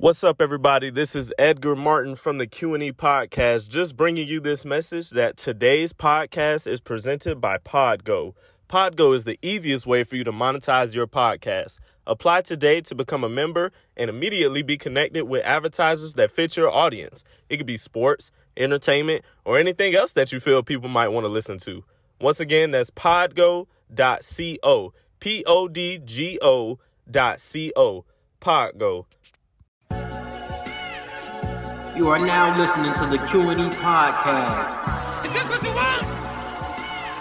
What's up, everybody? This is Edgar Martin from the Q&E podcast, just bringing you this message that today's podcast is presented by Podgo. Podgo is the easiest way for you to monetize your podcast. Apply today to become a member and immediately be connected with advertisers that fit your audience. It could be sports, entertainment, or anything else that you feel people might want to listen to. Once again, that's podgo.co. P O D G O dot C O. Podgo. You are now listening to the Q&E podcast. Is this what you want?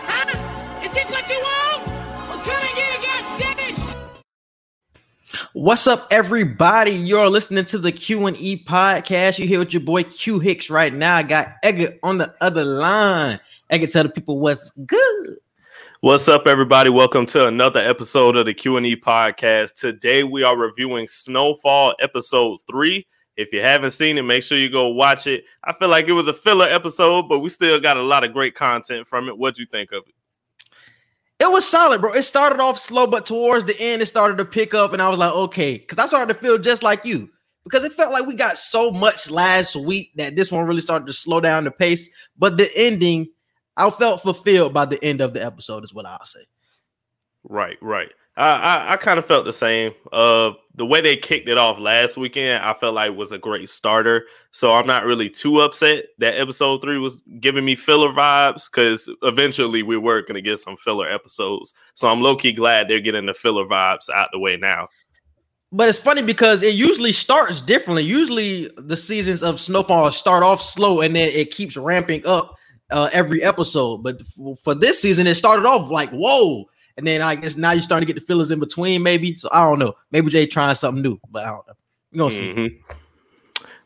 Huh? Is this what you want? Well, come and get it, goddammit! What's up, everybody? You're listening to the Q&E podcast. You're here with your boy Q Hicks right now. I got Egger on the other line. Egger, tell the people what's good. What's up, everybody? Welcome to another episode of the Q&E podcast. Today we are reviewing Snowfall episode 3. If you haven't seen it, make sure you go watch it. I feel like it was a filler episode, but we still got a lot of great content from it. What'd you think of it? It was solid, bro. It started off slow, but towards the end, it started to pick up, and I was like, okay, because I started to feel just like you. Because it felt like we got so much last week that this one really started to slow down the pace. But the ending, I felt fulfilled by the end of the episode, is what I'll say. Right, right. I, I, I kind of felt the same. Uh, the way they kicked it off last weekend, I felt like was a great starter. So I'm not really too upset that episode three was giving me filler vibes because eventually we were going to get some filler episodes. So I'm low key glad they're getting the filler vibes out the way now. But it's funny because it usually starts differently. Usually the seasons of Snowfall start off slow and then it keeps ramping up uh, every episode. But for this season, it started off like whoa and then I guess now you're starting to get the fillers in between, maybe. So I don't know. Maybe Jay trying something new, but I don't know. We're gonna see. Mm-hmm.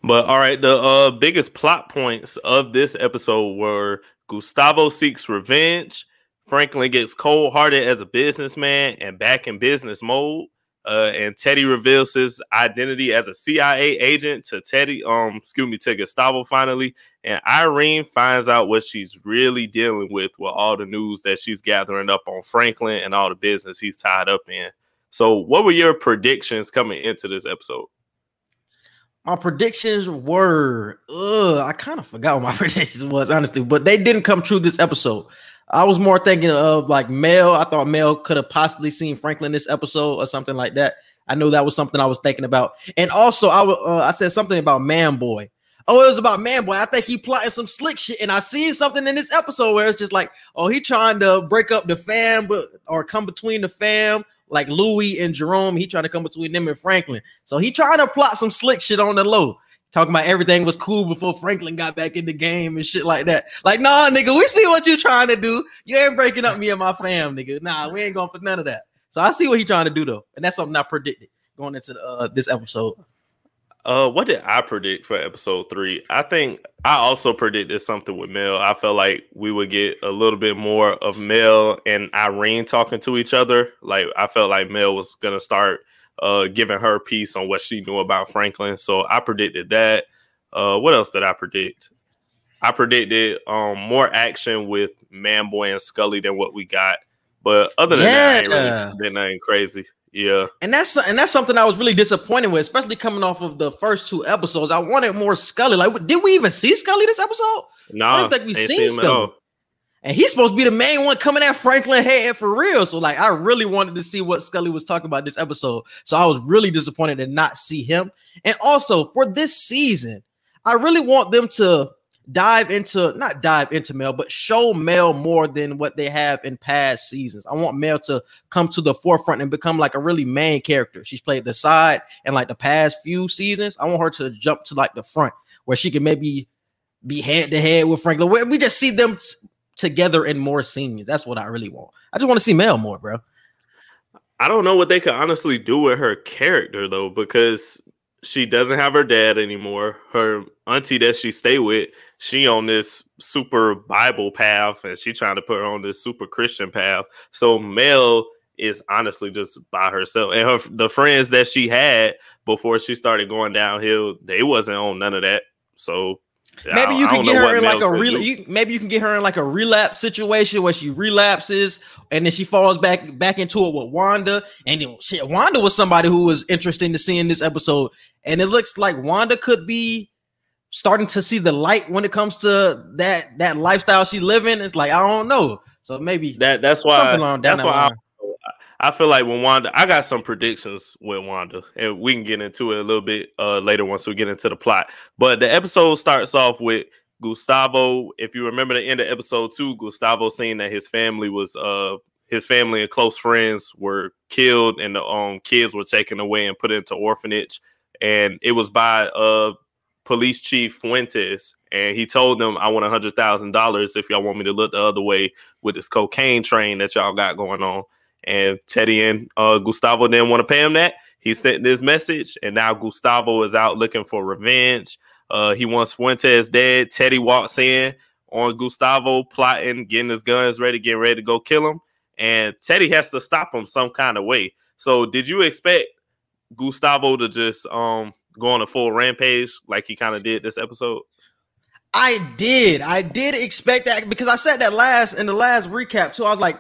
But all right, the uh, biggest plot points of this episode were Gustavo seeks revenge, Franklin gets cold hearted as a businessman and back in business mode. Uh, and Teddy reveals his identity as a CIA agent to Teddy, um, excuse me, to Gustavo finally. And Irene finds out what she's really dealing with with all the news that she's gathering up on Franklin and all the business he's tied up in. So, what were your predictions coming into this episode? My predictions were, ugh, I kind of forgot what my predictions was, honestly, but they didn't come true this episode. I was more thinking of like Mel. I thought Mel could have possibly seen Franklin this episode or something like that. I know that was something I was thinking about. And also, I uh, I said something about Man Boy. Oh, it was about Man Boy. I think he plotting some slick shit, and I seen something in this episode where it's just like, oh, he trying to break up the fam, but or come between the fam, like Louie and Jerome. He trying to come between them and Franklin. So he trying to plot some slick shit on the low talking about everything was cool before Franklin got back in the game and shit like that. Like, nah, nigga, we see what you trying to do. You ain't breaking up me and my fam, nigga. Nah, we ain't going for none of that. So I see what he trying to do though, and that's something I predicted going into uh, this episode. Uh, what did I predict for episode three? I think I also predicted something with Mel. I felt like we would get a little bit more of Mel and Irene talking to each other. Like I felt like Mel was gonna start uh, giving her piece on what she knew about Franklin. So I predicted that. Uh, what else did I predict? I predicted um, more action with Manboy and Scully than what we got. But other than yeah. that, I ain't really been nothing crazy. Yeah, and that's and that's something I was really disappointed with, especially coming off of the first two episodes. I wanted more Scully. Like, did we even see Scully this episode? No, I don't think we seen Scully and he's supposed to be the main one coming at Franklin head for real. So like, I really wanted to see what Scully was talking about this episode. So I was really disappointed to not see him. And also for this season, I really want them to dive into not dive into Mel, but show Mel more than what they have in past seasons. I want Mel to come to the forefront and become like a really main character. She's played the side and like the past few seasons. I want her to jump to like the front where she can maybe be head to head with Franklin. Where We just see them together in more scenes. That's what I really want. I just want to see Mel more, bro. I don't know what they could honestly do with her character though, because she doesn't have her dad anymore. Her auntie that she stay with, she on this super Bible path, and she trying to put her on this super Christian path. So Mel is honestly just by herself, and her the friends that she had before she started going downhill, they wasn't on none of that. So Maybe you can get her in like a real. You, maybe you can get her in like a relapse situation where she relapses and then she falls back back into it with Wanda. And then shit, Wanda was somebody who was interesting to see in this episode. And it looks like Wanda could be starting to see the light when it comes to that that lifestyle she living. It's like I don't know. So maybe That that's why something along down that's that why line. I feel like when Wanda, I got some predictions with Wanda, and we can get into it a little bit uh, later once we get into the plot. But the episode starts off with Gustavo. If you remember the end of episode two, Gustavo saying that his family was uh his family and close friends were killed, and the um kids were taken away and put into orphanage, and it was by uh police chief Fuentes, and he told them, "I want a hundred thousand dollars if y'all want me to look the other way with this cocaine train that y'all got going on." And Teddy and uh, Gustavo didn't want to pay him that. He sent this message, and now Gustavo is out looking for revenge. Uh, he wants Fuentes dead. Teddy walks in on Gustavo, plotting, getting his guns ready, getting ready to go kill him. And Teddy has to stop him some kind of way. So, did you expect Gustavo to just um go on a full rampage like he kind of did this episode? I did. I did expect that because I said that last in the last recap too. I was like,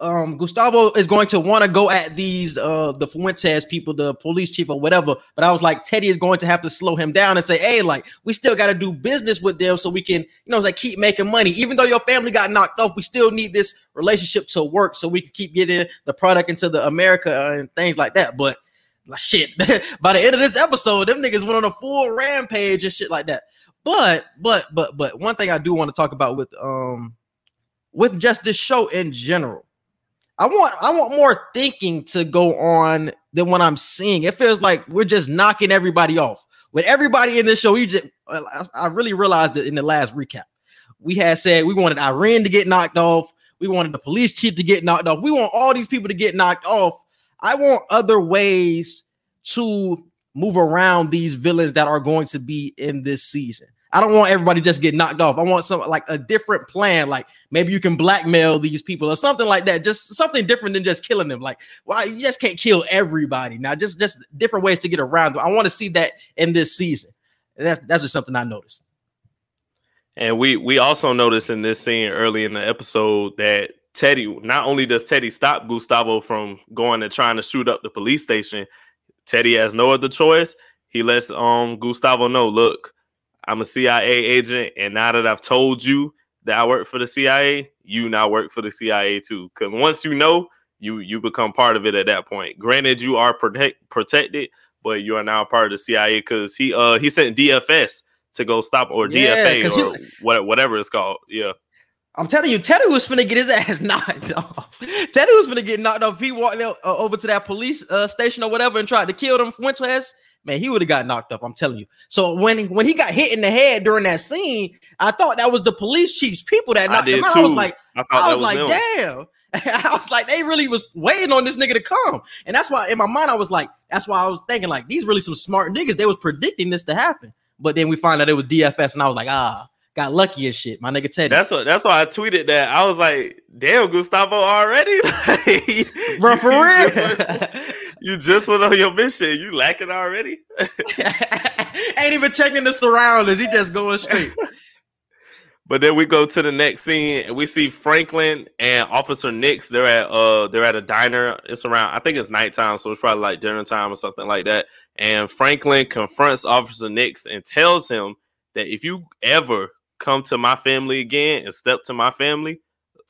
um, Gustavo is going to want to go at these uh the Fuentes people, the police chief or whatever. But I was like, Teddy is going to have to slow him down and say, hey, like we still got to do business with them so we can, you know, like keep making money. Even though your family got knocked off, we still need this relationship to work so we can keep getting the product into the America and things like that. But like shit, by the end of this episode, them niggas went on a full rampage and shit like that. But but but but one thing I do want to talk about with um with just this show in general. I want I want more thinking to go on than what I'm seeing. It feels like we're just knocking everybody off. With everybody in this show, you just I really realized it in the last recap. We had said we wanted Irene to get knocked off. We wanted the police chief to get knocked off. We want all these people to get knocked off. I want other ways to move around these villains that are going to be in this season. I don't want everybody just get knocked off. I want some like a different plan. Like maybe you can blackmail these people or something like that. Just something different than just killing them. Like, why you just can't kill everybody now? Just just different ways to get around them. I want to see that in this season. And that's that's just something I noticed. And we we also noticed in this scene early in the episode that Teddy not only does Teddy stop Gustavo from going and trying to shoot up the police station, Teddy has no other choice. He lets um Gustavo know, look, I'm a CIA agent, and now that I've told you that I work for the CIA, you now work for the CIA too. Because once you know, you you become part of it at that point. Granted, you are protect protected, but you are now part of the CIA because he uh he sent DFS to go stop or Yeah, DFA or he- what, whatever it's called. Yeah. I'm telling you, Teddy was finna get his ass knocked off. Teddy was finna get knocked off. He walked uh, over to that police uh, station or whatever and tried to kill them. Fuentes, man, he would have got knocked up. I'm telling you. So when he, when he got hit in the head during that scene, I thought that was the police chief's people that knocked him out. I was like, I I was, was like, him. damn. I was like, they really was waiting on this nigga to come, and that's why in my mind I was like, that's why I was thinking like these really some smart niggas. They was predicting this to happen, but then we find out it was DFS, and I was like, ah, got lucky as shit, my nigga Teddy. That's what that's why I tweeted that. I was like, damn, Gustavo already? Bro, for real. You just went on your mission. You lacking already? Ain't even checking the surroundings. He just going straight. But then we go to the next scene and we see Franklin and Officer Nix. They're at uh they're at a diner. It's around I think it's nighttime, so it's probably like dinner time or something like that. And Franklin confronts Officer Nix and tells him that if you ever come to my family again and step to my family,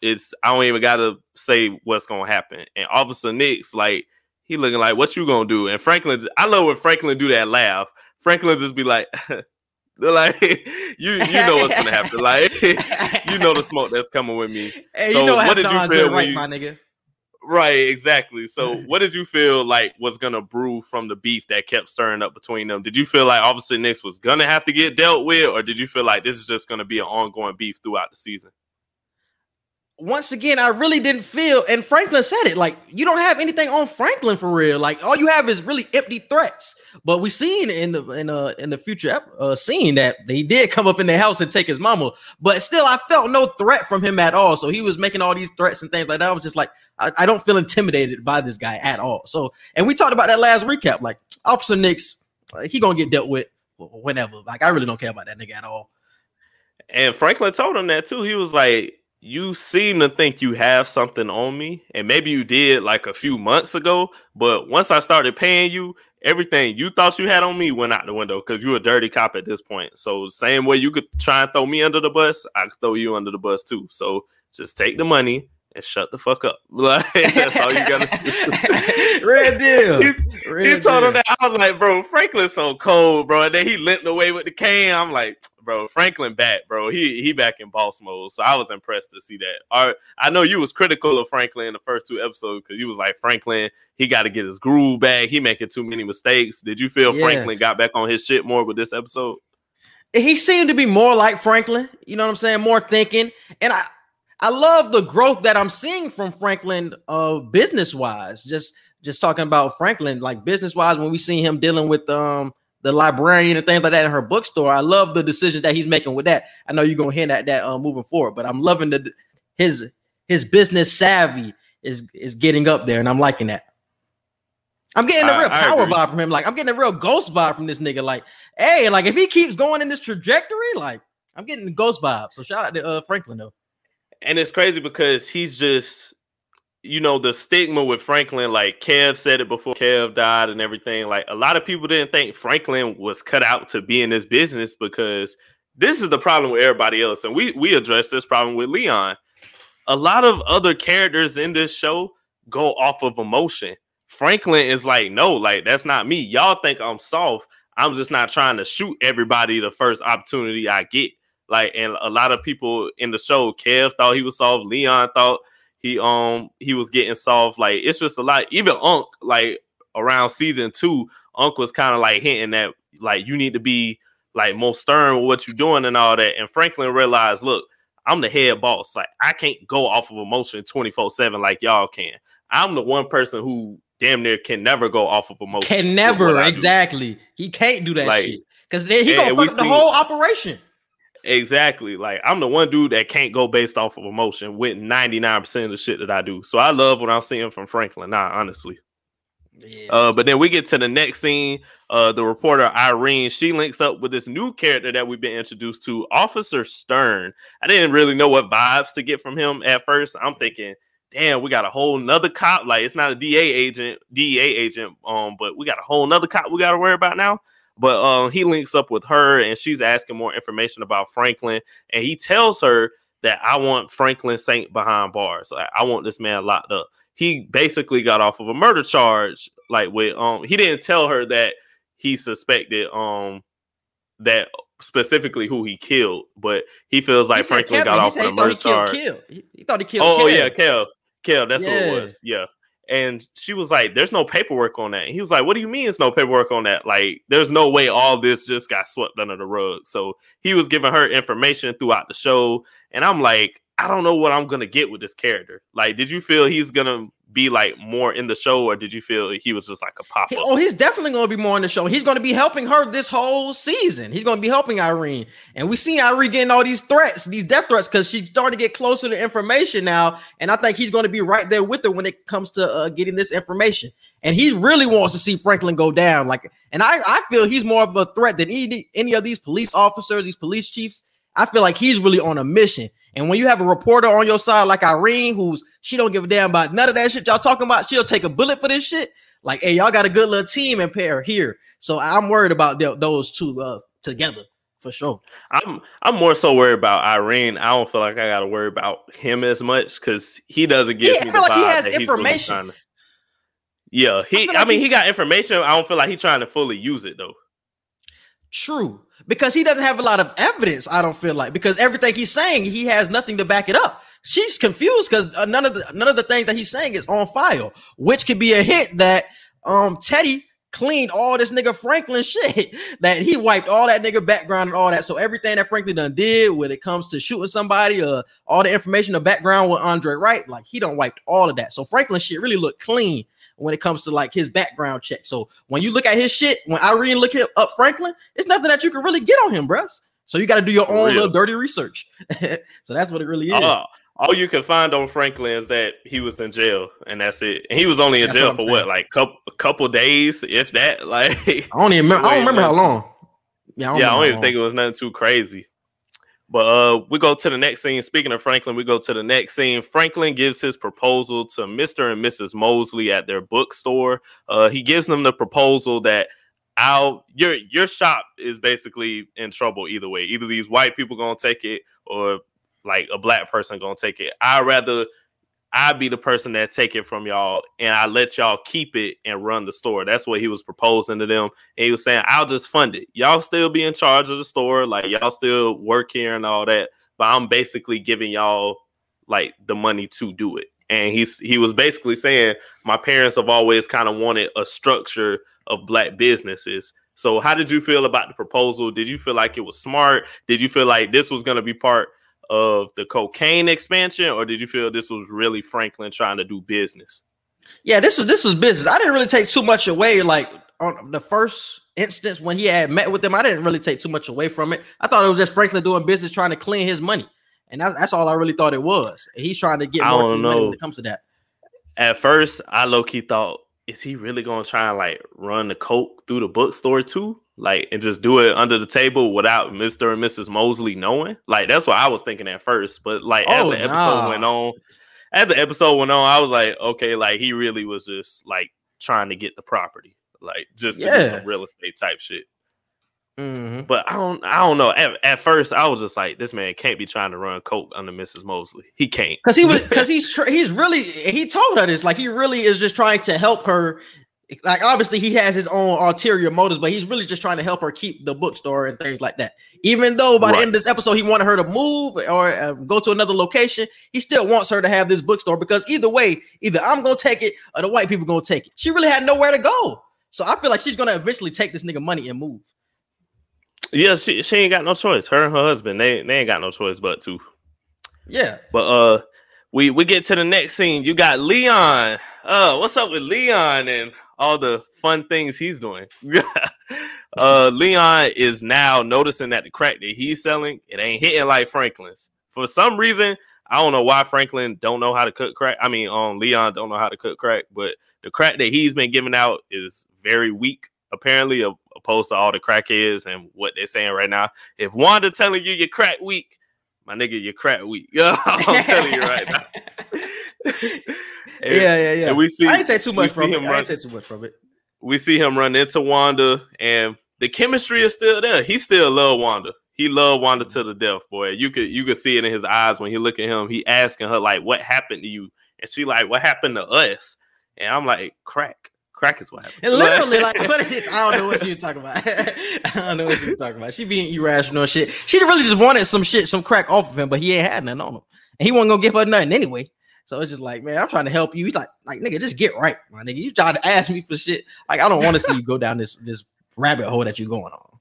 it's I don't even gotta say what's gonna happen. And Officer Nix, like he looking like what you gonna do? And Franklin, I love when Franklin do that laugh. Franklin just be like, they're like, you you know what's gonna happen. Like you know the smoke that's coming with me. Hey, So, you know what what did you feel right, you- my nigga? Right, exactly. So what did you feel like was gonna brew from the beef that kept stirring up between them? Did you feel like Officer Nix was gonna have to get dealt with, or did you feel like this is just gonna be an ongoing beef throughout the season? Once again, I really didn't feel, and Franklin said it. Like you don't have anything on Franklin for real. Like all you have is really empty threats. But we seen in the in uh in the future uh scene that he did come up in the house and take his mama. But still, I felt no threat from him at all. So he was making all these threats and things like that. I was just like, I, I don't feel intimidated by this guy at all. So, and we talked about that last recap. Like Officer Nix, uh, he gonna get dealt with whenever. Like I really don't care about that nigga at all. And Franklin told him that too. He was like, You seem to think you have something on me, and maybe you did like a few months ago. But once I started paying you, everything you thought you had on me went out the window because you a dirty cop at this point. So same way you could try and throw me under the bus, I could throw you under the bus too. So just take the money and shut the fuck up. Like that's all you gotta do. Red deal. he, Red told him that I was like, bro, Franklin's so cold, bro. And then he limped away with the cane. I'm like, bro, Franklin back, bro. He he back in boss mode. So I was impressed to see that. All right, I know you was critical of Franklin in the first two episodes because you was like, Franklin, he got to get his groove back. He making too many mistakes. Did you feel Yeah. Franklin got back on his shit more with this episode? he seemed to be more like Franklin. You know what I'm saying? More thinking, and I I love the growth that I'm seeing from Franklin, uh, business wise. Just just talking about Franklin, like business wise, when we see him dealing with um the librarian and things like that in her bookstore. I love the decisions that he's making with that. I know you're gonna hint at that uh, moving forward, but I'm loving the his his business savvy is is getting up there, and I'm liking that. I'm getting a I- real I power agree. vibe from him. Like I'm getting a real ghost vibe from this nigga. Like, hey, like if he keeps going in this trajectory, like I'm getting the ghost vibe. So shout out to uh, Franklin though. and it's crazy because he's just you know the stigma with Franklin like Kev said it before Kev died and everything like a lot of people didn't think Franklin was cut out to be in this business because this is the problem with everybody else and we we addressed this problem with Leon. A lot of other characters in this show go off of emotion. Franklin is like no like that's not me. Y'all think I'm soft. I'm just not trying to shoot everybody the first opportunity I get. Like, and a lot of people in the show, Kev thought he was soft. Leon thought he um he was getting soft. Like, it's just a lot. Even Unc, like around season two, Unc was kind of like hinting that like you need to be like more stern with what you're doing and all that. And Franklin realized, look, I'm the head boss. Like, I can't go off of emotion 24 seven like y'all can. I'm the one person who damn near can never go off of emotion. Can never do. exactly. He can't do that Like, shit because then he gonna fuck the see- whole operation. Exactly. Like I'm the one dude that can't go based off of emotion with 99% of the shit that I do. So I love what I'm seeing from Franklin. Nah, honestly. Yeah. Uh, but then we get to the next scene. Uh, the reporter Irene, she links up with this new character that we've been introduced to, Officer Stern. I didn't really know what vibes to get from him at first. I'm thinking, damn, we got a whole nother cop. Like it's not a DA agent, DEA agent, um, but we got a whole nother cop we got to worry about now. But um, he links up with her and she's asking more information about Franklin, and he tells her that I want Franklin Saint behind bars. Like, I want this man locked up. He basically got off of a murder charge. Like with um, he didn't tell her that he suspected um that specifically who he killed, but he feels like He Franklin Kevin. got He off he a murder he charge. He, he thought he killed. Oh, oh Kev. yeah, Kev. Kev, that's what it was. Yeah. And she was like, There's no paperwork on that. And he was like, What do you mean it's no paperwork on that? Like, there's no way all this just got swept under the rug. So he was giving her information throughout the show. And I'm like, I don't know what I'm gonna get with this character. Like, did you feel he's gonna be like more in the show, or did you feel he was just like a pop up? oh, he's definitely going to be more in the show. He's going to be helping her this whole season. He's going to be helping Irene, and we see Irene getting all these threats, these death threats, because she's starting to get closer to information now. And I think he's going to be right there with her when it comes to uh, getting this information. And he really wants to see Franklin go down. Like, and I, I feel he's more of a threat than any any of these police officers, these police chiefs. I feel like he's really on a mission. And when you have a reporter on your side like Irene, who's she don't give a damn about none of that shit y'all talking about, she'll take a bullet for this shit. Like, hey, y'all got a good little team in pair here. So I'm worried about th- those two uh, together for sure. I'm I'm more so worried about Irene. I don't feel like I gotta worry about him as much because he doesn't give Yeah, I me the like he vibe has that he's really information. to- Yeah, he. I, like mean, he- he got information. I don't feel like he's trying to fully use it though. True. Because he doesn't have a lot of evidence, I don't feel like, because everything he's saying, he has nothing to back it up. She's confused because uh, none of the none of the things that he's saying is on file, which could be a hint that um Teddy cleaned all this nigga Franklin shit, that he wiped all that nigga background and all that. So everything that Franklin done did when it comes to shooting somebody, uh, all the information, the background with Andre Wright, like he don't wiped all of that. So Franklin shit really looked clean when it comes to like his background check. So when you look at his shit, when Irene look him up Franklin, it's nothing that you can really get on him, bruh. So you got to do your own little dirty research. so that's what it really is. All, all you can find on Franklin is that he was in jail, and that's it. And he was only in That's jail what for what, like couple a couple days, if that. Like, I don't even remember. I don't remember how long. Yeah, I don't, yeah, I don't even how think it was nothing too crazy. But uh, we go to the next scene. Speaking of Franklin, we go to the next scene. Franklin gives his proposal to Mr. and Mrs. Mosley at their bookstore. Uh, he gives them the proposal that I'll your your shop is basically in trouble either way. Either these white people gonna take it or like a black person gonna take it. I'd rather I be the person that take it from y'all and I let y'all keep it and run the store. That's what he was proposing to them. And he was saying, I'll just fund it. Y'all still be in charge of the store, like y'all still work here and all that. But I'm basically giving y'all like the money to do it. And he's he was basically saying, My parents have always kind of wanted a structure of black businesses. So how did you feel about the proposal? Did you feel like it was smart? Did you feel like this was gonna be part of the cocaine expansion, or did you feel this was really Franklin trying to do business? Yeah, this was this was business. I didn't really take too much away. Like on the first instance when he had met with them, I didn't really take too much away from it. I thought it was just Franklin doing business, trying to clean his money, and that, that's all I really thought it was. He's trying to get I more don't clean money when it comes to that. At first, I low key thought, is he really gonna try and like run the coke through the bookstore too? Like and just do it under the table without Mr. and Mrs. Mosley knowing? Like that's what I was thinking at first. But like as Oh, the episode nah. went on, as the episode went on, I was like, okay, like he really was just like trying to get the property, like just Yeah. some real estate type shit. Mhm. But I don't, I don't know. At, at first, I was just like, this man can't be trying to run coke under Mrs. Mosley. He can't. Cause he was, cause he's tr- he's really he told her this, like he really is just trying to help her. Like obviously he has his own ulterior motives, but he's really just trying to help her keep the bookstore and things like that. Even though by the end of this episode he wanted her to move or uh, go to another location, he still wants her to have this bookstore because either way, either I'm gonna take it or the white people gonna take it. She really had nowhere to go, so I feel like she's gonna eventually take this nigga money and move. Yeah, she she ain't got no choice. Her and her husband, they they ain't got no choice but to. Yeah, But uh, we we get to the next scene. You got Leon. Uh, what's up with Leon and all the fun things he's doing? uh, Leon is now noticing that the crack that he's selling it ain't hitting like Franklin's. For some reason, I don't know why Franklin don't know how to cook crack. I mean, um, Leon don't know how to cook crack, but the crack that he's been giving out is very weak. Apparently, opposed to all the crackheads and what they're saying right now. If Wanda telling you you're crack weak, my nigga, you're crack weak. I'm telling you right now. And- yeah, yeah, yeah. and we see I ain't take too much from him I run- ain't take too much from it. we see him run into Wanda, and the chemistry is still there. He still love Wanda. He love Wanda to the death, boy. You could you could see it in his eyes when he look at him. He asking her like, "What happened to you?" And she like, "What happened to us?" And I'm like, "Crack, crack is what happened." And literally, like, is? I don't know what you're talking about. I don't know what you're talking about. She being irrational shit. She really just wanted some shit, some crack off of him, but he ain't had nothing on him. And he wasn't gonna give her nothing anyway. So it's just like, man, I'm trying to help you. He's like, like, nigga, just get right, my nigga. You trying to ask me for shit. Like, I don't want to see you go down this this rabbit hole that you're going on.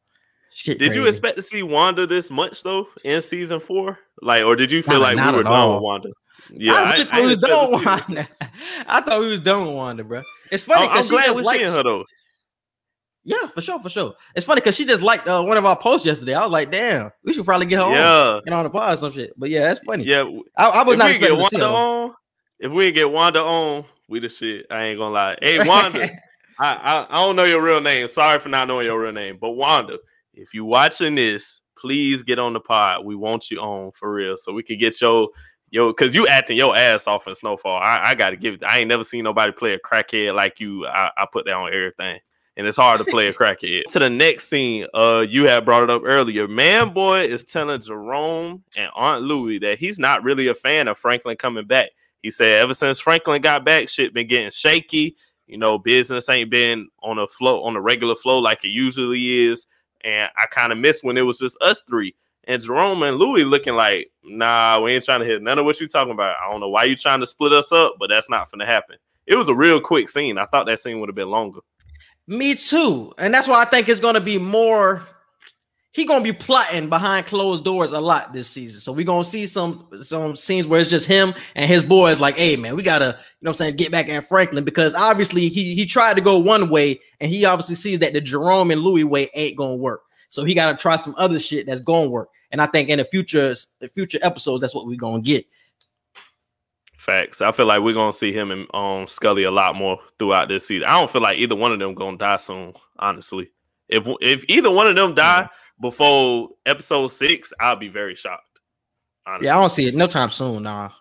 Shit Did you expect to see Wanda this much though in season four? Like, or did you feel Not- like not we were done all. with Wanda? Yeah, I I, thought I we was done with expect to see this. Wanda. I thought we was done with Wanda, bro. It's funny I'm, I'm because she glad we're likes, seeing her though. Yeah, for sure, for sure. It's funny because she just liked uh, one of our posts yesterday. I was like, damn, we should probably get her on, Yeah, get on the pod or some shit. But yeah, that's funny. yeah. I, I was if not expecting to see Wanda her. on, if we get Wanda on, we the shit. I ain't gonna lie. Hey, Wanda, I, I I don't know your real name. Sorry for not knowing your real name, but Wanda, if you watching this, please get on the pod. We want you on for real, so we can get your yo. Cause you acting your ass off in Snowfall. I, I gotta give it. I ain't never seen nobody play a crackhead like you. I, I put that on everything. And it's hard to play a crackhead. to the next scene, uh, you had brought it up earlier. Man boy is telling Jerome and Aunt Louie that he's not really a fan of Franklin coming back. He said ever since Franklin got back, shit been getting shaky. You know, business ain't been on a flow on a regular flow like it usually is. And I kind of miss when it was just us three. And Jerome and Louie looking like, nah, we ain't trying to hit none of what you talking about. I don't know why you trying to split us up, but that's not gonna happen. It was a real quick scene. I thought that scene would have been longer. Me too, and that's why I think it's gonna be more. He gonna be plotting behind closed doors a lot this season. So we're gonna see some some scenes where it's just him and his boys. Like, hey man, we gotta, you know, I'm saying, get back at Franklin because obviously he he tried to go one way, and he obviously sees that the Jerome and Louie way ain't gonna work. So he gotta try some other shit that's gonna work. And I think in the future the future episodes, that's what we're gonna get. Facts. I feel like we're gonna see him and um Scully a lot more throughout this season. I don't feel like either one of them gonna die soon. Honestly, if if either one of them die, before episode six, I'll be very shocked. Honestly. Yeah, I don't see it no time soon. Nah.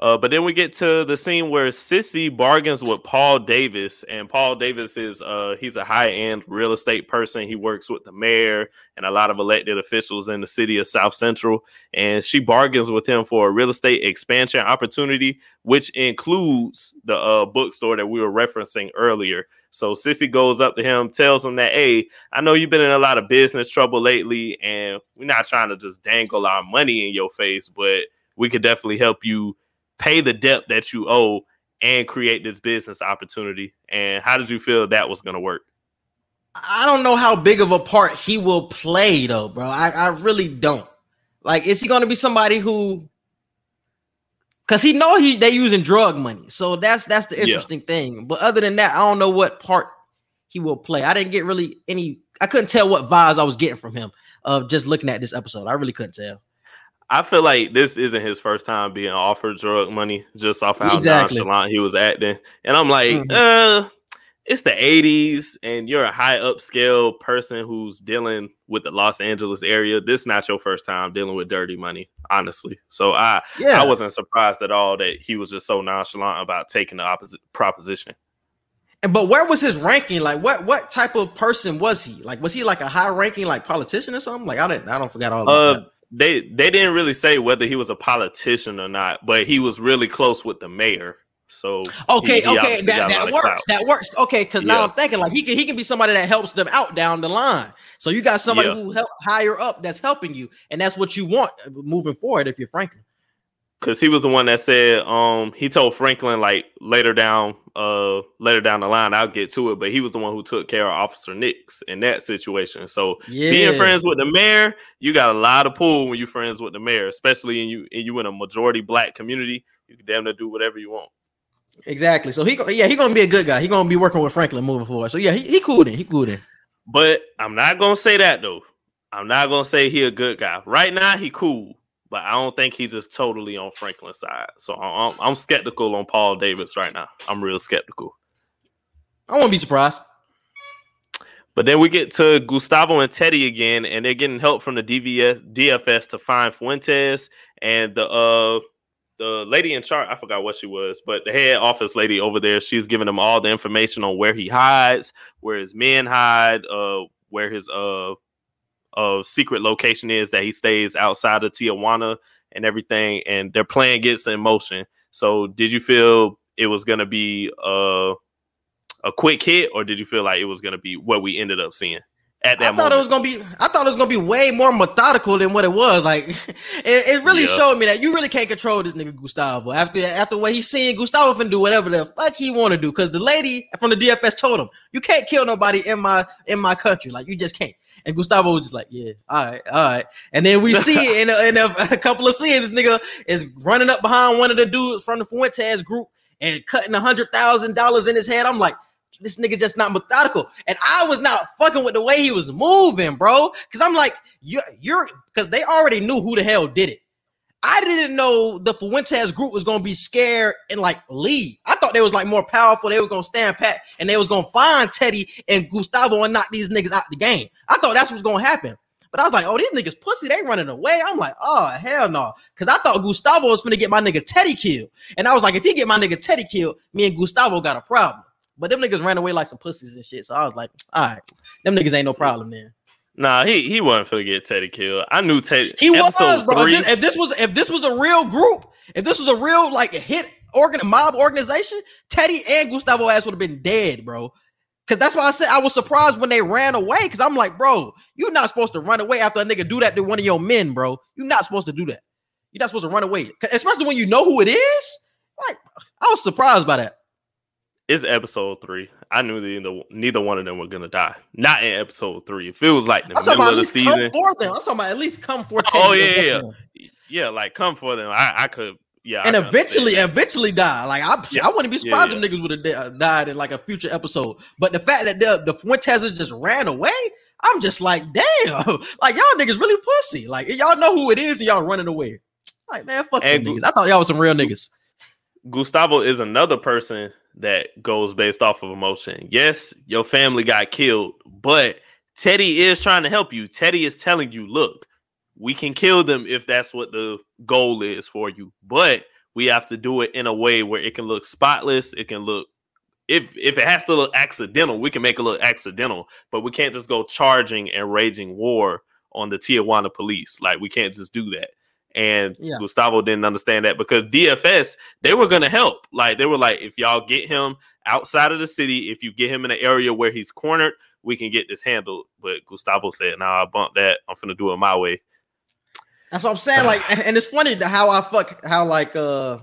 Uh, but then we get to the scene where Cissy bargains with Paul Davis, and Paul Davis is uh he's a high end real estate person. He works with the mayor and a lot of elected officials in the city of South Central, and she bargains with him for a real estate expansion opportunity, which includes the uh, bookstore that we were referencing earlier. So Cissy goes up to him, tells him that, "Hey, I know you've been in a lot of business trouble lately, and we're not trying to just dangle our money in your face, but we could definitely help you." Pay the debt that you owe and create this business opportunity. And how did you feel that was going to work? I don't know how big of a part he will play though, bro. I, I really don't. Like, is he going to be somebody who? Because he know he they using drug money, so that's that's the interesting yeah. thing. But other than that, I don't know what part he will play. I didn't get really any. I couldn't tell what vibes I was getting from him of just looking at this episode. I really couldn't tell. I feel like this isn't his first time being offered drug money just off how exactly. nonchalant he was acting. And I'm like, mm-hmm. uh, it's the 80s and you're a high upscale person who's dealing with the Los Angeles area. This is not your first time dealing with dirty money, honestly. So I yeah. I wasn't surprised at all that he was just so nonchalant about taking the opposite proposition. And but where was his ranking? Like what what type of person was he? Like was he like a high ranking like politician or something? Like I didn't I don't forget all uh, that they they didn't really say whether he was a politician or not, but he was really close with the mayor. So okay, he, he okay, that, that works. That works. Okay, because now. I'm thinking like he can he can be somebody that helps them out down the line. So you got somebody yeah. who help higher up that's helping you, and that's what you want uh, moving forward. If you're Franklin, because he was the one that said um he told Franklin like later down uh later down the line I'll get to it, but he was the one who took care of Officer Nix in that situation. So yeah. being friends with the mayor, you got a lot of pull when you're friends with the mayor, especially in you in you in a majority black community. You can damn near do whatever you want. Exactly. So he yeah he gonna be a good guy. He gonna be working with Franklin moving forward. So yeah he he cool then. He cool then. But I'm not gonna say that though. I'm not gonna say he a good guy. Right now he cool but I don't think he's just totally on Franklin's side. So I'm, I'm skeptical on Paul Davis right now. I'm real skeptical. I won't be surprised. But then we get to Gustavo and Teddy again, and they're getting help from the DVS, DFS to find Fuentes and the uh the lady in charge. I forgot what she was, but the head office lady over there. She's giving them all the information on where he hides, where his men hide, uh, where his uh uh, secret location is that he stays outside of Tijuana and everything, and their plan gets in motion. So, did you feel it was going to be uh, a quick hit, or did you feel like it was going to be what we ended up seeing? At that I thought moment? it was gonna be. I thought it was gonna be way more methodical than what it was. Like, it, it really yeah. showed me that you really can't control this nigga Gustavo. After after what he's seeing, Gustavo can do whatever the fuck he want to do. Cause the lady from the DFS told him, "You can't kill nobody in my in my country. Like, you just can't." And Gustavo was just like, yeah, all right, all right. And then we see in, a, in a, a, couple of scenes, this nigga is running up behind one of the dudes from the Fuentes group and cutting a hundred thousand dollars in his head. I'm like, this nigga just not methodical. And I was not fucking with the way he was moving, bro. Cause I'm like, you're you're because they already knew who the hell did it. I didn't know the Fuentes group was gonna be scared and like leave. I thought they was like more powerful. They were gonna stand pat and they was gonna find Teddy and Gustavo and knock these niggas out the game. I thought that's what's gonna happen. But I was like, oh, these niggas pussy, they running away. I'm like, oh hell no. Cause I thought Gustavo was gonna get my nigga Teddy killed. And I was like, if he get my nigga Teddy killed, me and Gustavo got a problem. But them niggas ran away like some pussies and shit. So I was like, all right, them niggas ain't no problem, man. Nah, he he wasn't gonna get Teddy killed. I knew Teddy. He was, bro. If this, if this, was if this was a real group, if this was a real like hit organ mob organization, Teddy and Gustavo ass would have been dead, bro. Cause that's why I said I was surprised when they ran away. Cause I'm like, bro, you're not supposed to run away after a nigga do that to one of your men, bro. You're not supposed to do that. You're not supposed to run away, especially when you know who it is. Like, I was surprised by that it's episode three. I knew neither neither one of them were gonna die. Not in episode three. If it was like the I'm middle of the season, come for them. I'm talking about at least come for. Them. Oh yeah, yeah, yeah. Like come for them. I, I could. Yeah, and eventually, eventually die. Like I, yeah. I wouldn't be surprised yeah, yeah. if niggas would have uh, died in like a future episode. But the fact that the the Fuentes just ran away, I'm just like, damn, like y'all niggas really pussy. Like y'all know who it is, and y'all running away. Like man, fuck and niggas. I thought y'all was some real niggas. Gustavo is another person that goes based off of emotion. Yes, your family got killed, but Teddy is trying to help you. Teddy is telling you, look, we can kill them if that's what the goal is for you, but we have to do it in a way where it can look spotless. It can look if if it has to look accidental, we can make it look accidental, but we can't just go charging and raging war on the Tijuana police. Like we can't just do that. And Yeah. Gustavo didn't understand that because DFS they were gonna help. Like they were like, if y'all get him outside of the city, if you get him in an area where he's cornered, we can get this handled. But Gustavo said, nah, I bump that. I'm gonna do it my way." That's what I'm saying. Like, and and it's funny how I fuck how like uh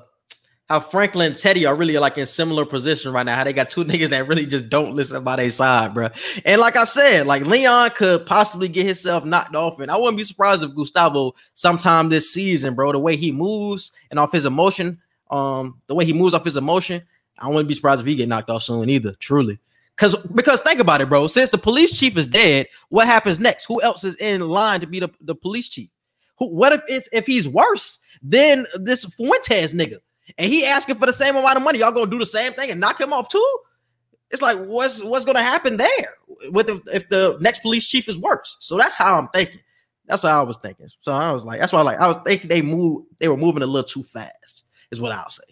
how Franklin and Teddy are really like in similar position right now. How they got two niggas that really just don't listen by their side, bro. And like I said, like Leon could possibly get himself knocked off, and I wouldn't be surprised if Gustavo sometime this season, bro, the way he moves and off his emotion, um, the way he moves off his emotion, I wouldn't be surprised if he get knocked off soon either. Truly. Cause because think about it, bro. Since the police chief is dead, what happens next? Who else is in line to be the, the police chief? Who, what if it's if he's worse than this Fuentes nigga? And he asking for the same amount of money. Y'all gonna do the same thing and knock him off too? It's like what's what's gonna happen there with if, if the next police chief is worse? So that's how I'm thinking. That's how I was thinking. So I was like, that's why I like I was thinking they move they were moving a little too fast, is what I'll say.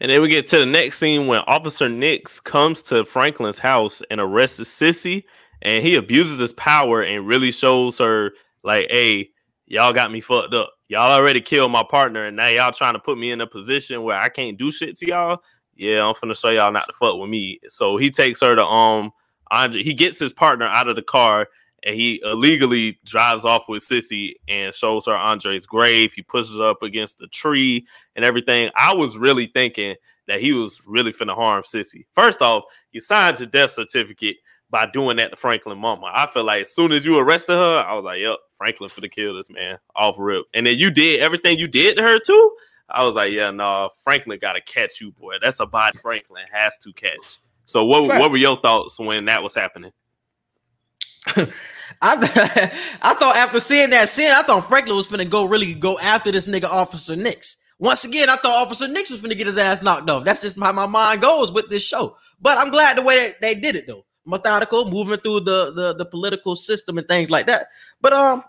And then we get to the next scene when Officer Nix comes to Franklin's house and arrests Cissy, and he abuses his power and really shows her like, "Hey, y'all got me fucked up. Y'all already killed my partner, and now y'all trying to put me in a position where I can't do shit to y'all. Yeah, I'm finna show y'all not to fuck with me." So he takes her to um, Andre. He gets his partner out of the car and he illegally drives off with Cissy and shows her Andre's grave. He pushes up against the tree and everything. I was really thinking that he was really finna harm Cissy. First off, you signed your death certificate by doing that to Franklin Mama. I feel like as soon as you arrested her, I was like, yep, Franklin finna kill this man off rip. And then you did everything you did to her too. I was like, yeah, no, Franklin gotta catch you, boy. That's a body Franklin has to catch. So what, Right. what were your thoughts when that was happening? I I thought after seeing that scene, I thought Franklin was finna go really go after this nigga Officer Nix. Once again, I thought Officer Nix was finna get his ass knocked off. That's just how my mind goes with this show. But I'm glad the way that they did it though. Methodical, moving through the, the the political system and things like that. But um,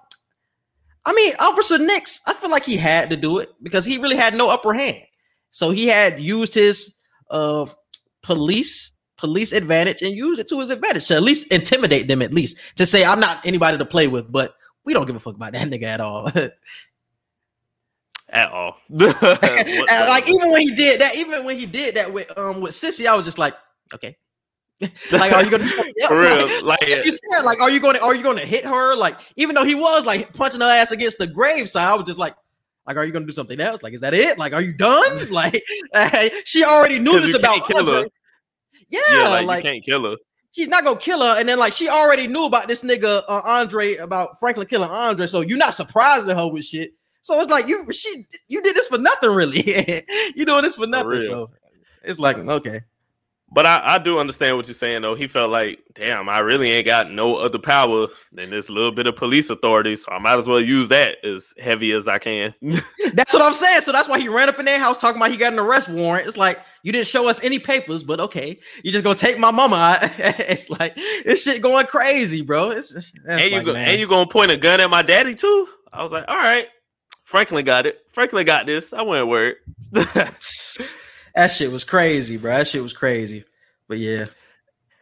I mean, Officer Nix, I feel like he had to do it because he really had no upper hand. So he had used his uh police police advantage and use it to his advantage to at least intimidate them at least to say I'm not anybody to play with, but we don't give a fuck about that nigga at all. At all. Like even when he did that, even when he did that with um with Cissy, I was just like, okay. like, are you gonna else? For real, Like, like, like you said, like, are you gonna are you gonna hit her? Like, even though he was like punching her ass against the grave side, I was just like, like, are you gonna do something else? Like, is that it? Like, are you done? Like, she already knew this about can't kill her. Andre. Yeah, yeah, like, like you can't kill her. he's not gonna kill her. And then like she already knew about this nigga uh, Andre about Franklin killing Andre, so you're not surprising her with shit. So it's like you she you did this for nothing, really. you doing this for nothing. real. So it's like okay, But I, I do understand what you're saying though. He felt like, damn, I really ain't got no other power than this little bit of police authority, so I might as well use that as heavy as I can. that's what I'm saying. So that's why he ran up in their house talking about he got an arrest warrant. It's like you didn't show us any papers, but okay, you just gonna take my mama. it's like this shit going crazy, bro. It's, that's and you like, go, and you gonna point a gun at my daddy too? I was like, all right, Franklin got it. Franklin got this. I wasn't worried. that shit was crazy, bro. That shit was crazy. But yeah.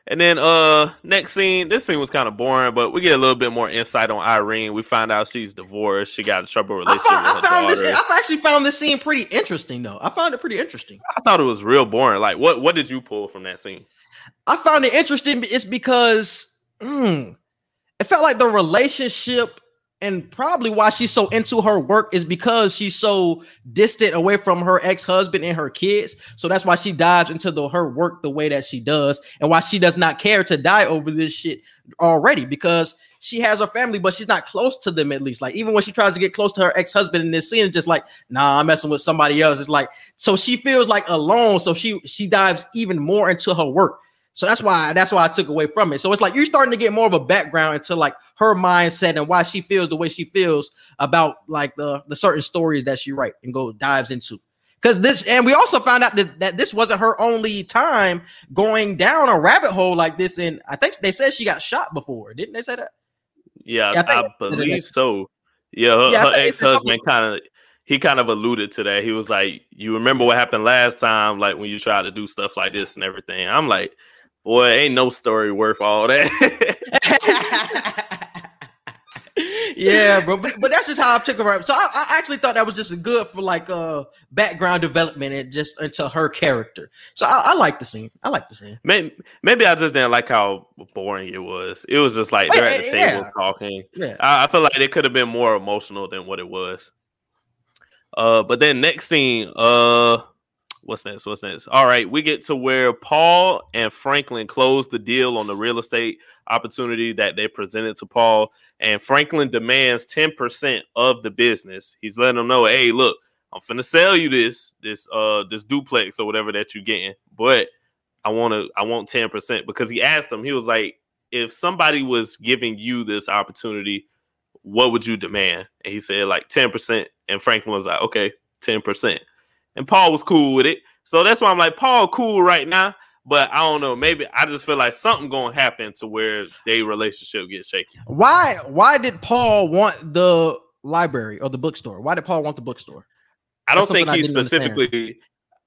And then uh next scene, this scene was kind of boring, but we get a little bit more insight on Irene. We find out she's divorced. She got a trouble I relationship found, I with her found daughter. this. I've actually found this scene pretty interesting, though. I found it pretty interesting. I thought it was real boring. Like, what what did you pull from that scene? I found it interesting. It's because mm, it felt like the relationship and probably why she's so into her work is because she's so distant away from her ex-husband and her kids. So that's why she dives into the her work the way that she does, and why she does not care to die over this shit already because she has her family, but she's not close to them at least. Like even when she tries to get close to her ex-husband in this scene, it's just like, nah, I'm messing with somebody else. It's like so she feels like alone. So she she dives even more into her work. So that's why that's why I took away from it. So it's like you're starting to get more of a background into like her mindset and why she feels the way she feels about like the the certain stories that she write and go dives into. Because this, and we also found out that, that this wasn't her only time going down a rabbit hole like this. And I think they said she got shot before, didn't they say that? Yeah, Yeah, I I, believe so. Yeah, her, Yeah, her think it's- it's ex-husband kind of he kind of alluded to that. He was like, "You remember what happened last time? Like when you tried to do stuff like this and everything." I'm like, "Boy, ain't no story worth all that." yeah, bro. But, but that's just how I took her. So I, I actually thought that was just good for like uh background development and just into her character. So I, I like the scene. I like the scene. maybe, maybe I just didn't like how boring it was. It was just like they're at the table yeah. talking. Yeah. I, I feel like it could have been more emotional than what it was. Uh, but then next scene, uh, what's next? What's next? All right, we get to where Paul and Franklin close the deal on the real estate opportunity that they presented to Paul, and Franklin demands ten percent of the business. He's letting them know, hey, look, I'm finna sell you this, this, uh, this duplex or whatever that you're getting, but I want to, I want ten percent because he asked him, he was like, if somebody was giving you this opportunity what would you demand? And he said like 10%. And Franklin was like, okay, 10%. And Paul was cool with it. So that's why I'm like, Paul, cool right now. But I don't know. Maybe I just feel like something gonna happen to where their relationship gets shaky. Why? Why did Paul want the library or the bookstore? Why did Paul want the bookstore? I don't think he didn't understand. specifically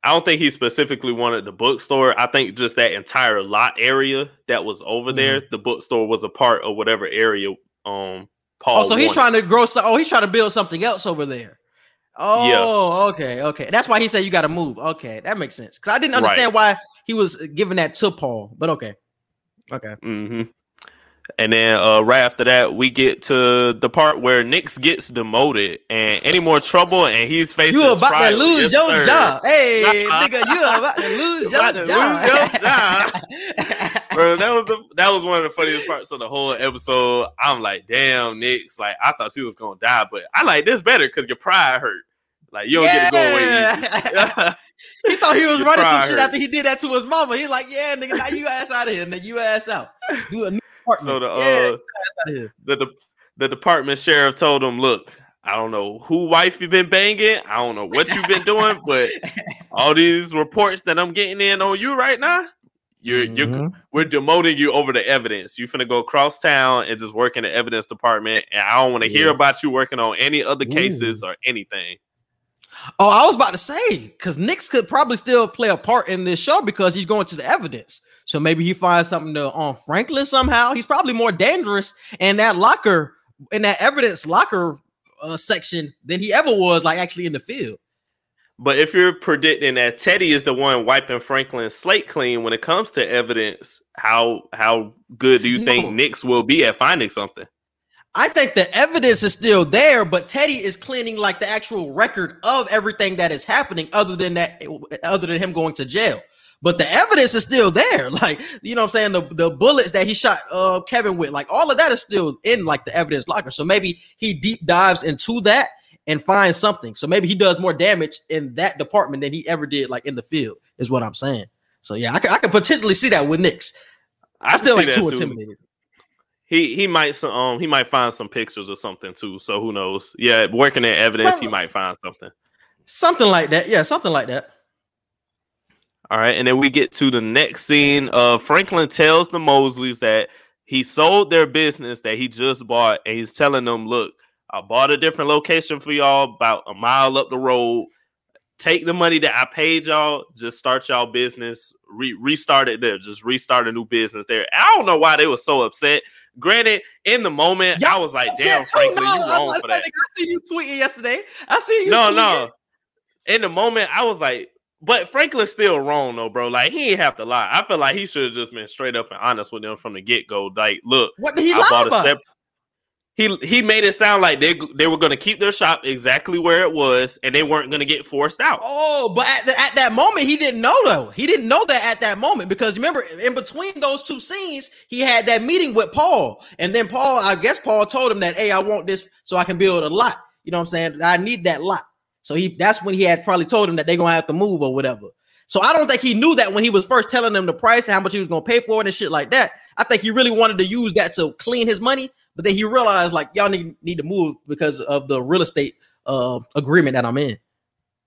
I don't think he specifically wanted the bookstore. I think just that entire lot area that was over Mm-hmm. there, the bookstore was a part of whatever area um Paul Oh, so he's trying to grow. So, oh, he's trying to build something else over there. Oh, okay, okay. That's why he said you got to move. Okay, that makes sense. Because I didn't Right. understand why he was giving that to Paul. But okay, okay. hmm And then uh, right after that, we get to the part where Nix gets demoted, and any more trouble, and he's facing You about to lose Yes, your sir. job, hey nigga. You about to lose your About to job. lose your Bro, that was the that was one of the funniest parts of the whole episode. I'm like, damn, Nix. Like, I thought she was gonna die, but I like this better because your pride hurt. Like, you don't get to go away. He thought he was Your running some shit hurt. after he did that to his mama. He's like, yeah, nigga, now you ass out of here, nigga, you ass out. Do a new apartment. so the uh, yeah, you ass out of here. the, the the department sheriff told him, "Look, I don't know who wife you've been banging. I don't know what you've been doing, but all these reports that I'm getting in on you right now, you're you're Mhm. we're demoting you over the evidence. You finna go across town and just work in the evidence department, and I don't want to hear about you working on any other cases or anything. Oh, I was about to say because Nix could probably still play a part in this show because he's going to the evidence. So maybe he finds something to on Franklin somehow. He's probably more dangerous in that locker, in that evidence locker uh, section than he ever was, like actually in the field. But if you're predicting that Teddy is the one wiping Franklin's slate clean when it comes to evidence, how how good do you No. think Nix will be at finding something? I think the evidence is still there, but Teddy is cleaning like the actual record of everything that is happening, other than that, other than him going to jail. But the evidence is still there. Like, you know what I'm saying? The, the bullets that he shot uh Kevin with, like all of that is still in like the evidence locker. So maybe he deep dives into that and find something. So maybe he does more damage in that department than he ever did like in the field, is what I'm saying. So yeah, I could, I could potentially see that with Nix. I still like that too too. intimidated. He he might some- um he might find some pictures or something too. So who knows? Yeah, working in evidence, he might find something. Something like that. Yeah, something like that. All right, and then we get to the next scene. Uh, Franklin tells the Mosleys that he sold their business that he just bought, and he's telling them, "Look, I bought a different location for y'all, about a mile up the road. Take the money that I paid y'all, just start y'all business, re- restart it there, just restart a new business there." I don't know why they were so upset. Granted, in the moment, I was like, "Damn, oh, too, Franklin, no, you wrong for that." I see you tweeting yesterday. I see you. no, tweeting. no. In the moment, I was like, but Franklin's still wrong though, bro. Like he ain't have to lie. I feel like he should have just been straight up and honest with them from the get go. Like, look, What did he I lie bought a about? sep- He he made it sound like they they were gonna keep their shop exactly where it was, and they weren't gonna get forced out. Oh, but at, the, at that moment, he didn't know though. He didn't know that at that moment because remember, in between those two scenes, he had that meeting with Paul, and then Paul, I guess Paul told him that, "Hey, I want this so I can build a lot." You know what I'm saying? I need that lot. So he that's when he had probably told him that they're gonna have to move or whatever. So I don't think he knew that when he was first telling them the price and how much he was gonna pay for it and shit like that. I think he really wanted to use that to clean his money, but then he realized like y'all need, need to move because of the real estate uh agreement that I'm in.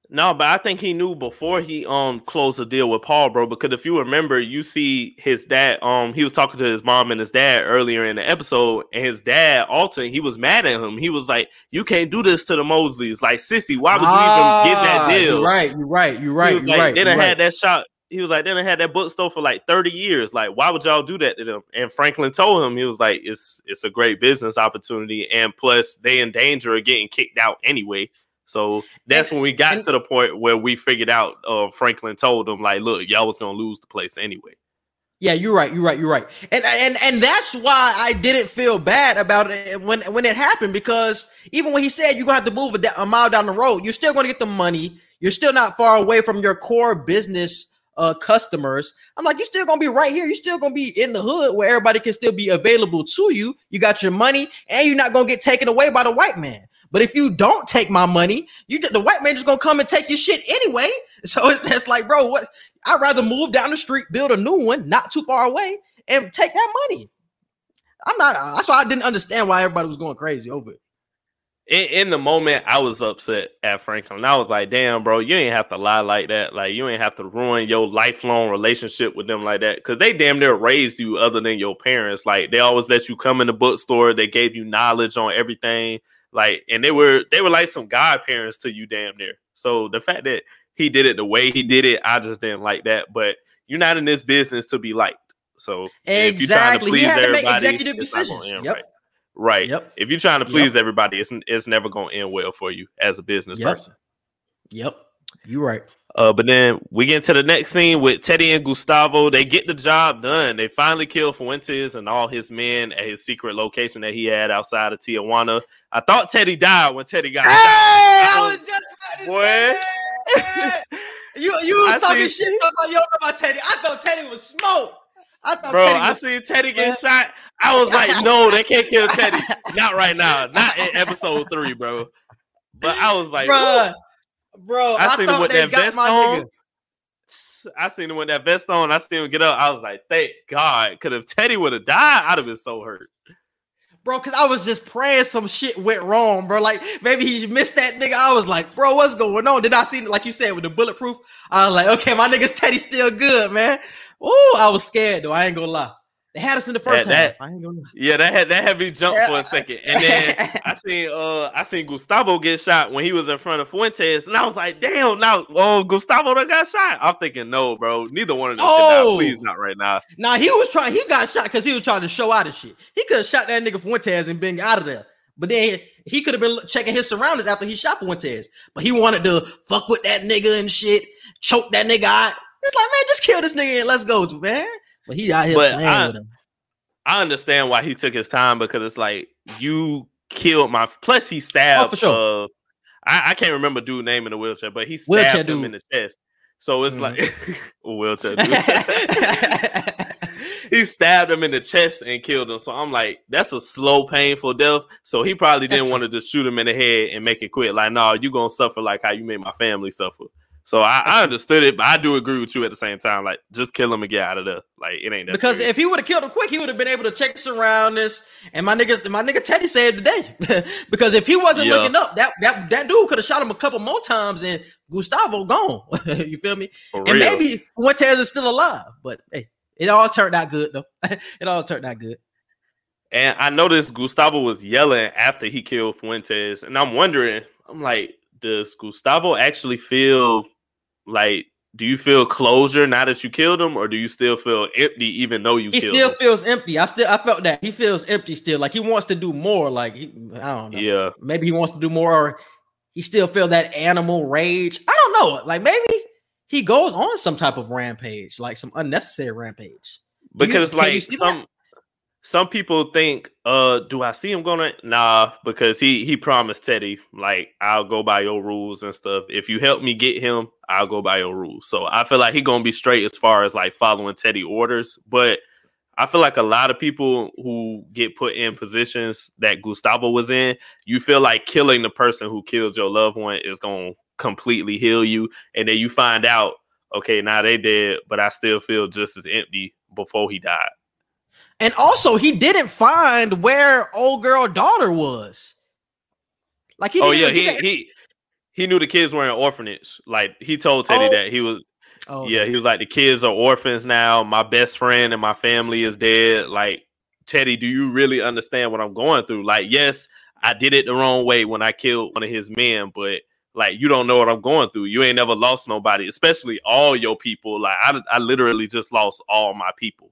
No, but I think he knew before he um closed the deal with Paul, bro. Because if you remember, you see his dad. Um, he was talking to his mom and his dad earlier in the episode, and his dad, Alton, he was mad at him. He was like, "You can't do this to the Mosleys, like Cissy. Why would you even get that Ah, deal?" You're right. You're right. You're He right. was You're like, right. they done right. had that shop. He was like, they done had that bookstore for like 30 years. Like, why would y'all do that to them? And Franklin told him, he was like, it's it's a great business opportunity. And plus, they in danger of getting kicked out anyway. So that's And- when we got and- to the point where we figured out uh Franklin told them, like, look, y'all was gonna lose the place anyway. Yeah, you're right. You're right. You're right. And and and that's why I didn't feel bad about it when when it happened because even when he said you're gonna have to move a, a mile down the road, you're still gonna get the money. You're still not far away from your core business uh customers. I'm like, you're still gonna be right here. You're still gonna be in the hood where everybody can still be available to you. You got your money, and you're not gonna get taken away by the white man. But if you don't take my money, you the white man just gonna come and take your shit anyway. So it's just like, bro, what? I'd rather move down the street, build a new one, not too far away, and take that money. I'm not. That's why I didn't understand why everybody was going crazy over it. In, in the moment, I was upset at Franklin. I was like, damn, bro, you ain't have to lie like that. Like, you ain't have to ruin your lifelong relationship with them like that. Cause they damn near raised you other than your parents. Like, they always let you come in the bookstore. They gave you knowledge on everything. Like, and they were they were like some godparents to you, damn near. So the fact that he did it the way he did it, I just didn't like that. But you're not in this business to be liked. So if you're trying to Exactly. He please had to make everybody, executive it's not gonna decisions. Yep. right. Right. Yep. If you're trying to Yep. please everybody, it's it's never gonna end well for you as a business Yep. person. Yep. You're right. Uh, but then we get into the next scene with Teddy and Gustavo. They get the job done. They finally kill Fuentes and all his men at his secret location that he had outside of Tijuana. I thought Teddy died when Teddy got Hey, shot. I was just about to Boy. say that. You you was I talking see- shit about you don't about Teddy. I thought Teddy was smoke. I thought Bro, Teddy I was seen Teddy get shot. I was like, no, they can't kill Teddy. Not right now. Not in episode three, bro. But I was like, Bruh, bro. I I, seen him thought with that vest my on. nigga. I seen him with that vest on. I seen him get up. I was like, thank God. Because if Teddy would have died, I'd have been so hurt. bro. Because I was just praying some shit went wrong, bro. Like maybe he missed that nigga. I was like, bro, what's going on? Did I see like you said with the bulletproof? I was like, okay, my nigga's Teddy still good, man. Ooh, I was scared though. I ain't gonna lie. They had us in the first That- half. I ain't gonna lie. Yeah, that had that had me jump for a second. And then I seen uh I seen Gustavo get shot when he was in front of Fuentes, and I was like, damn, now oh Gustavo that got shot. I'm thinking, no, bro, neither one of them Oh. die. Please not right now. Nah, he was trying. He got shot because he was trying to show out of shit. He could have shot that nigga Fuentes and been out of there. But then he, he could have been checking his surroundings after he shot Fuentes. But he wanted to fuck with that nigga and shit, choke that nigga out. It's like, man, just kill this nigga and let's go, man. But he out here But playing I- with him. I understand why he took his time because it's like you killed my plus he stabbed Oh, for sure. uh I, I can't remember dude name in the wheelchair, but he Wheelchair stabbed him dude. in the chest. So it's Mhm. like wheelchair dude. he stabbed him in the chest and killed him. So I'm like, that's a slow, painful death. So he probably didn't want to just shoot him in the head and make it quit. Like, no, you gonna suffer like how you made my family suffer. So I, I understood it, but I do agree with you at the same time. Like, just kill him and get out of there. Like, it ain't that because serious. if he would have killed him quick, he would have been able to check surroundings. And my niggas, my nigga Teddy saved the day. because if he wasn't Yeah. looking up, that that that dude could have shot him a couple more times and Gustavo gone. you feel me? For And real. maybe Fuentes is still alive. But hey, it all turned out good though. it all turned out good. And I noticed Gustavo was yelling after he killed Fuentes, and I'm wondering, I'm like, does Gustavo actually feel like? Do you feel closure now that you killed him, or do you still feel empty even though you He still him? feels empty. I still I felt that he feels empty still. Like he wants to do more. Like he, I don't know. Yeah, Maybe he wants to do more. Or he still feel that animal rage. I don't know. Like maybe he goes on some type of rampage, like some unnecessary rampage. Do because you like see that? Some people think, uh, do I see him gonna? Nah, because he he promised Teddy like I'll go by your rules and stuff. If you help me get him, I'll go by your rules. So I feel like he gonna be straight as far as like following Teddy orders, but. I feel like a lot of people who get put in positions that Gustavo was in, you feel like killing the person who killed your loved one is to completely heal you. And then you find out, okay, now they dead, but I still feel just as empty before he died. And also, he didn't find where old girl daughter was. Like he oh yeah, even he he he knew the kids were in orphanage. Like he told Teddy Oh. that he was Oh, yeah, he was like the kids are orphans now. My best friend and my family is dead. Like Teddy, do you really understand what I'm going through? Like, yes, I did it the wrong way when I killed one of his men, but like you don't know what I'm going through. You ain't never lost nobody, especially all your people. Like I, I literally just lost all my people,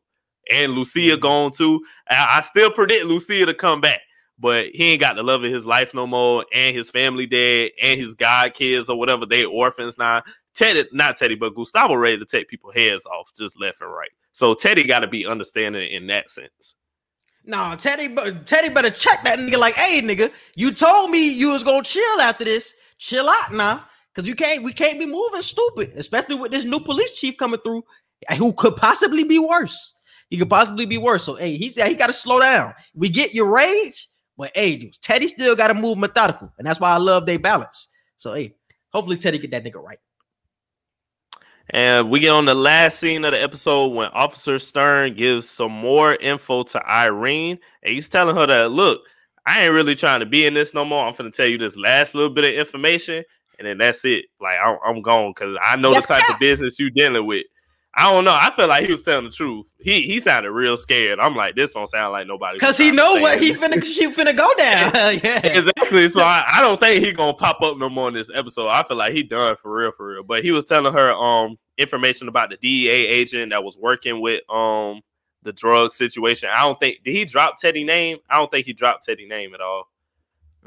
and Lucia mm-hmm. gone too. I, I still predict Lucia to come back, but he ain't got the love of his life no more, and his family dead, and his god kids or whatever they orphans now. Teddy, not Teddy, but Gustavo ready to take people heads off just left and right. So Teddy got to be understanding in that sense. No, Teddy, but Teddy better check that nigga. Like, hey, nigga, you told me you was gonna chill after this. Chill out now, cause you can't. We can't be moving stupid, especially with this new police chief coming through, who could possibly be worse. He could possibly be worse. So, hey, he's he got to slow down. We get your rage, but hey, dude, Teddy still got to move methodical, and that's why I love they balance. So, hey, hopefully Teddy get that nigga right. And we get on the last scene of the episode when Officer Stern gives some more info to Irene, and he's telling her that, look, I ain't really trying to be in this no more. I'm gonna tell you this last little bit of information, and then that's it. Like I'm, I'm gone because I know That's the type cap. of business you're dealing with. I don't know. I feel like he was telling the truth. He he sounded real scared. I'm like, this don't sound like nobody. Cause he know what he finna she finna go down. yeah. exactly. So I, I don't think he gonna pop up no more in this episode. I feel like he done for real, for real. But he was telling her um information about the DEA agent that was working with um the drug situation. I don't think did he drop Teddy name? I don't think he dropped Teddy name at all.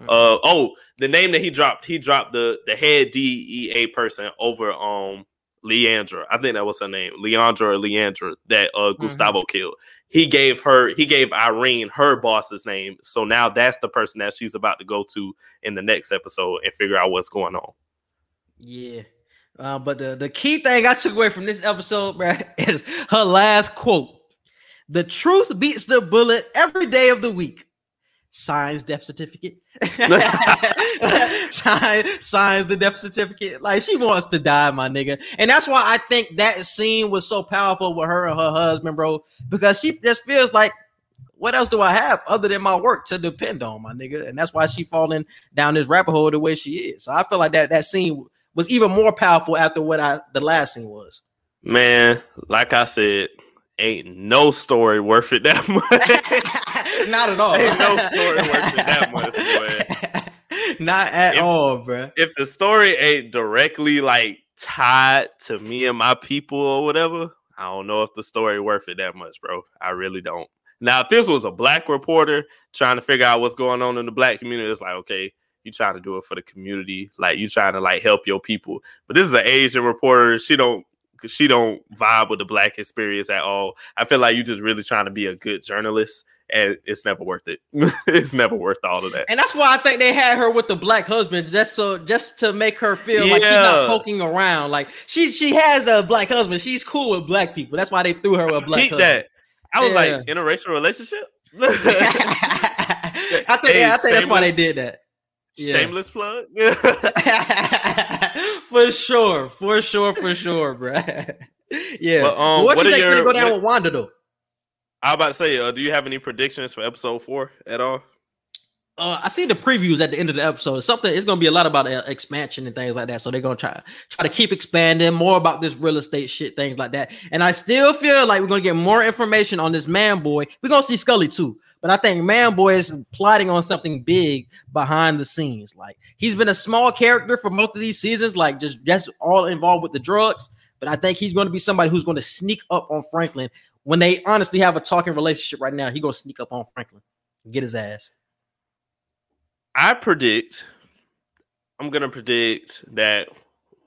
Uh oh, the name that he dropped, he dropped the the head DEA person over um Leandra. I think that was her name, Leandra or Leandra that uh Gustavo killed. He gave her, he gave Irene her boss's name. So now that's the person that she's about to go to in the next episode and figure out what's going on. Yeah. Uh, but the, the key thing I took away from this episode, bruh, is her last quote. The truth beats the bullet every day of the week. Signs death certificate. Sign, signs the death certificate. Like she wants to die, my nigga. And that's why I think that scene was so powerful with her and her husband, bro. Because she just feels like, what else do I have other than my work to depend on, my nigga? And that's why she falling down this rabbit hole the way she is. So I feel like that that scene was even more powerful after what I the last scene was. Man, like I said, ain't no story worth it that much. Not at all. Ain't no story worth it that much, boy. Not at If- all, bro. if the story ain't directly like tied to me and my people or whatever, I don't know if the story worth it that much, bro. I really don't. Now, if this was a black reporter trying to figure out what's going on in the black community, it's like, okay, you trying to do it for the community, like you trying to like help your people. But this is an Asian reporter. She don't she don't vibe with the black experience at all. I feel like you're just really trying to be a good journalist, and it's never worth it. it's never worth all of that. And that's why I think they had her with the black husband, just so just to make her feel like she's not poking around. Like she she has a black husband. She's cool with black people. That's why they threw her with a black husband. that. I was Yeah. like, interracial relationship? I think yeah, I Hey, think that's why they did that. Yeah. Shameless plug. for sure, for sure, for sure, bruh. yeah. But, um, what, what do are you think your- gonna go down what- with Wanda though? I was about to say, uh, do you have any predictions for episode four at all? Uh, I see the previews at the end of the episode. Something it's gonna be a lot about uh, expansion and things like that. So they're gonna try try to keep expanding more about this real estate shit, things like that. And I still feel like we're gonna get more information on this man boy. We're gonna see Scully too, but I think man boy is plotting on something big behind the scenes. Like he's been a small character for most of these seasons, like just just all involved with the drugs. But I think he's going to be somebody who's going to sneak up on Franklin when they honestly have a talking relationship right now. He gonna sneak up on Franklin, get his ass. I predict, I'm gonna predict that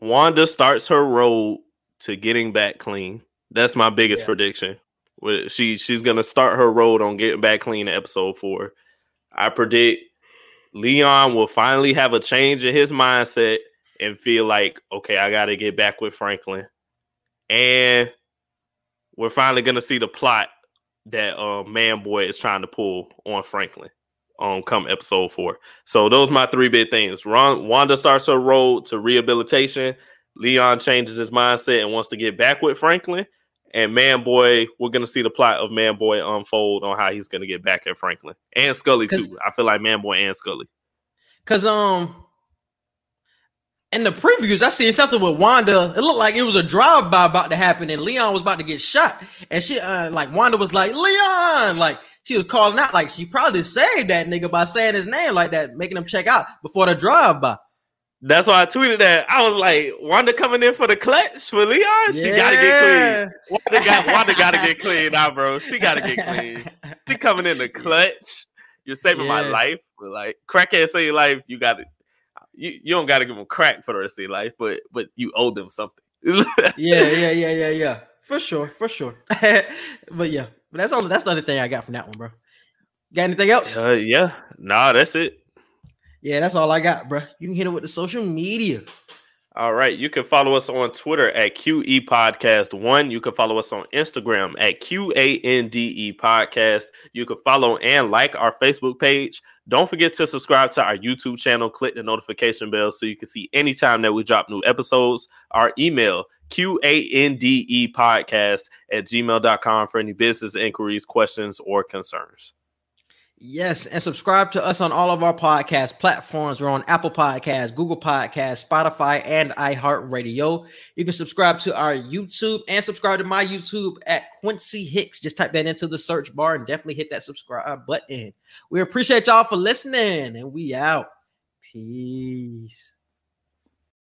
Wanda starts her road to getting back clean. That's my biggest Yeah. prediction. She she's gonna start her road on getting back clean in episode four. I predict Leon will finally have a change in his mindset and feel like, okay, I gotta get back with Franklin. And we're finally gonna see the plot that uh man boy is trying to pull on Franklin um come episode four. So those are my three big things. Ron, Wanda starts her road to rehabilitation. Leon changes his mindset and wants to get back with Franklin. And Man Boy, we're gonna see the plot of Man Boy unfold on how he's gonna get back at Franklin and Scully too. I feel like Man Boy and Scully. Cause um, In the previews, I seen something with Wanda. It looked like it was a drive-by about to happen, and Leon was about to get shot. And she, uh, like, Wanda was like, Leon, like, she was calling out, like, she probably saved that nigga by saying his name like that, making him check out before the drive-by. That's why I tweeted that. I was like, Wanda coming in for the clutch for Leon. She gotta get clean. Wanda got Wanda gotta get clean now, bro. She gotta get clean. She coming in the clutch. You're saving my life. But like crackhead save your life, you got to you, you don't gotta give them crack for the rest of your life, but but you owe them something. yeah, yeah, yeah, yeah, yeah. For sure, for sure. but yeah, but that's all. That's the other thing I got from that one, bro. Got anything else? uh, yeah. Nah, that's it. Yeah, that's all I got, bro. You can hit it with the social media. All right. You can follow us on Twitter at QE Podcast One. You can follow us on Instagram at QANDE Podcast. You can follow and like our Facebook page. Don't forget to subscribe to our YouTube channel. Click the notification bell so you can see anytime that we drop new episodes. Our email, QANDE Podcast at gmail.com for any business inquiries, questions, or concerns. Yes, and subscribe to us on all of our podcast platforms. We're on Apple Podcasts, Google Podcasts, Spotify, and iHeartRadio. You can subscribe to our YouTube and subscribe to my YouTube at Quincy Hicks. Just type that into the search bar and definitely hit that subscribe button. We appreciate y'all for listening, and we out. Peace.